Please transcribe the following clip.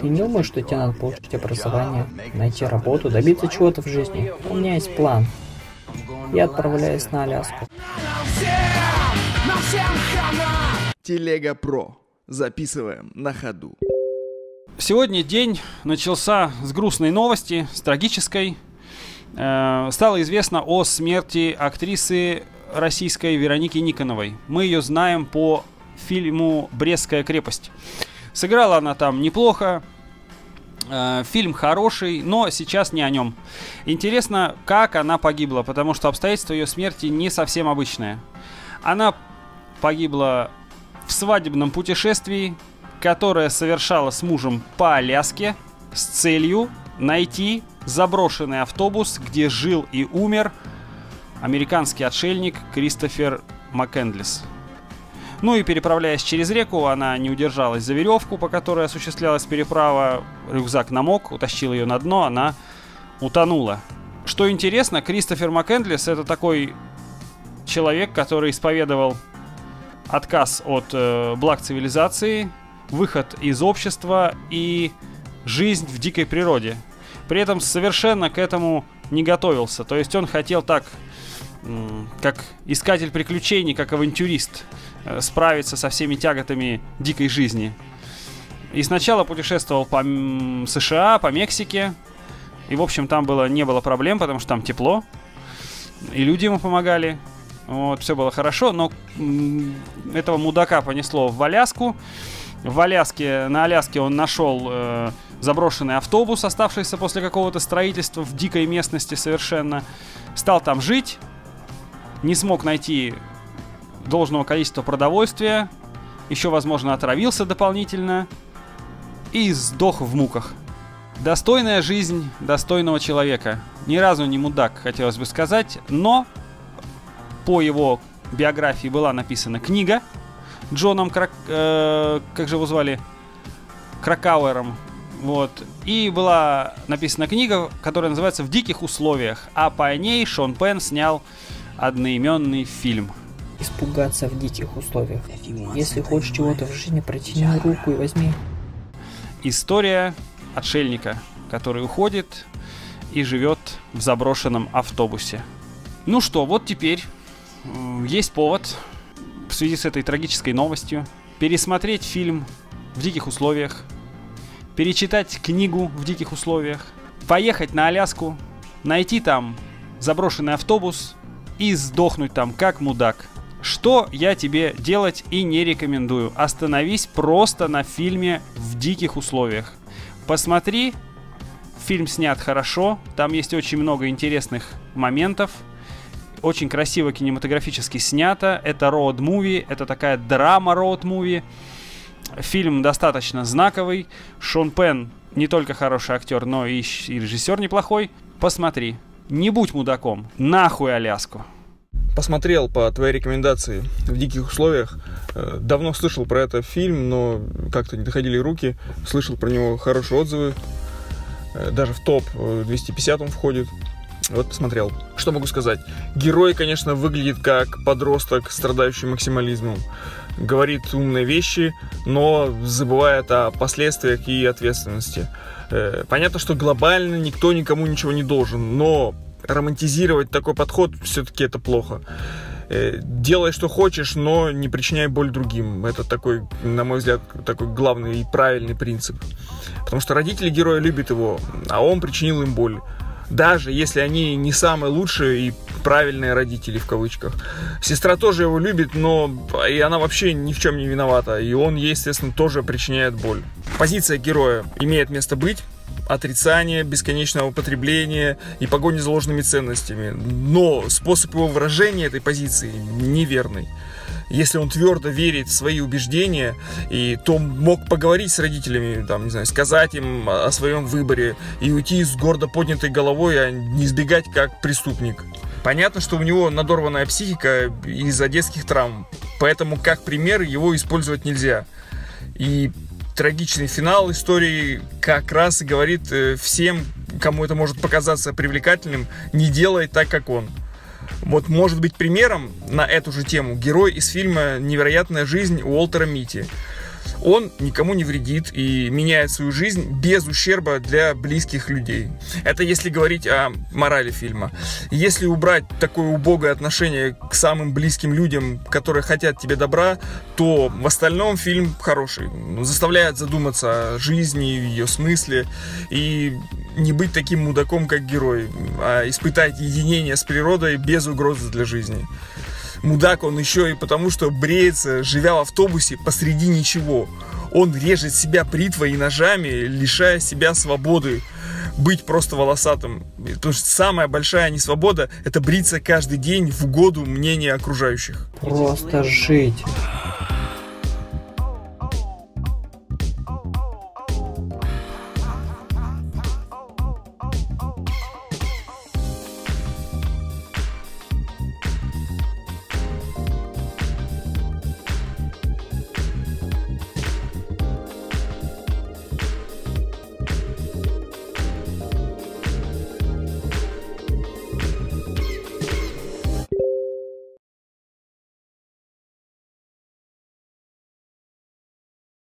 Ты не думаешь, что тебе надо получить образование, найти работу, добиться чего-то в жизни? У меня есть план. Я отправляюсь на Аляску. Телега Про. Записываем на ходу. Сегодня день начался с грустной новости, с трагической. Э, стало известно о смерти актрисы российской Вероники Никоновой. Мы ее знаем по фильму «Брестская крепость». Сыграла она там неплохо, э, фильм хороший, но сейчас не о нем. Интересно, как она погибла, потому что обстоятельства ее смерти не совсем обычные. Она погибла в свадебном путешествии, которое совершала с мужем по Аляске с целью найти заброшенный автобус, где жил и умер американский отшельник Кристофер Маккендлис. Ну и переправляясь через реку, она не удержалась за веревку, по которой осуществлялась переправа. Рюкзак намок, утащил ее на дно, она утонула. Что интересно, Кристофер Маккендлис это такой человек, который исповедовал отказ от э, благ цивилизации, выход из общества и жизнь в дикой природе. При этом совершенно к этому не готовился. То есть он хотел так, как искатель приключений, как авантюрист, справиться со всеми тяготами дикой жизни. И сначала путешествовал по США, по Мексике. И, в общем, там было, не было проблем, потому что там тепло. И люди ему помогали. Вот, все было хорошо, но этого мудака понесло в Аляску. В Аляске, на Аляске он нашел э, заброшенный автобус, оставшийся после какого-то строительства в дикой местности совершенно. Стал там жить, не смог найти должного количества продовольствия, еще, возможно, отравился дополнительно и сдох в муках. Достойная жизнь достойного человека. Ни разу не мудак, хотелось бы сказать, но по его биографии была написана книга Джоном Крак... Э, как же его звали? Кракауэром. Вот. И была написана книга, которая называется «В диких условиях», а по ней Шон Пен снял одноименный фильм. Испугаться в диких условиях. Если хочешь чего-то в жизни, протяни руку и возьми. История отшельника, который уходит и живет в заброшенном автобусе. Ну что, вот теперь есть повод в связи с этой трагической новостью пересмотреть фильм в диких условиях, перечитать книгу в диких условиях, поехать на Аляску, найти там заброшенный автобус и сдохнуть там как мудак. Что я тебе делать и не рекомендую. Остановись просто на фильме в диких условиях. Посмотри, фильм снят хорошо, там есть очень много интересных моментов – очень красиво кинематографически снято. Это роуд-муви, это такая драма роуд-муви. Фильм достаточно знаковый. Шон Пен не только хороший актер, но и, и режиссер неплохой. Посмотри. Не будь мудаком. Нахуй Аляску. Посмотрел по твоей рекомендации в диких условиях. Э, давно слышал про этот фильм, но как-то не доходили руки. Слышал про него хорошие отзывы. Э, даже в топ 250 он входит. Вот посмотрел. Что могу сказать? Герой, конечно, выглядит как подросток, страдающий максимализмом. Говорит умные вещи, но забывает о последствиях и ответственности. Э, понятно, что глобально никто никому ничего не должен, но романтизировать такой подход все-таки это плохо. Э, делай, что хочешь, но не причиняй боль другим. Это такой, на мой взгляд, такой главный и правильный принцип. Потому что родители героя любят его, а он причинил им боль даже если они не самые лучшие и правильные родители в кавычках. Сестра тоже его любит, но и она вообще ни в чем не виновата, и он ей, естественно, тоже причиняет боль. Позиция героя имеет место быть, отрицание, бесконечного употребления и погони за ложными ценностями. Но способ его выражения этой позиции неверный если он твердо верит в свои убеждения, и то мог поговорить с родителями, там, не знаю, сказать им о своем выборе и уйти с гордо поднятой головой, а не избегать как преступник. Понятно, что у него надорванная психика из-за детских травм, поэтому как пример его использовать нельзя. И трагичный финал истории как раз и говорит э, всем, кому это может показаться привлекательным, не делай так, как он. Вот может быть примером на эту же тему герой из фильма «Невероятная жизнь» Уолтера Мити. Он никому не вредит и меняет свою жизнь без ущерба для близких людей. Это если говорить о морали фильма. Если убрать такое убогое отношение к самым близким людям, которые хотят тебе добра, то в остальном фильм хороший. Заставляет задуматься о жизни, ее смысле и не быть таким мудаком, как герой, а испытать единение с природой без угрозы для жизни. Мудак он еще и потому, что бреется, живя в автобусе посреди ничего. Он режет себя бритвой и ножами, лишая себя свободы быть просто волосатым. Потому что самая большая несвобода – это бриться каждый день в угоду мнения окружающих. Просто жить.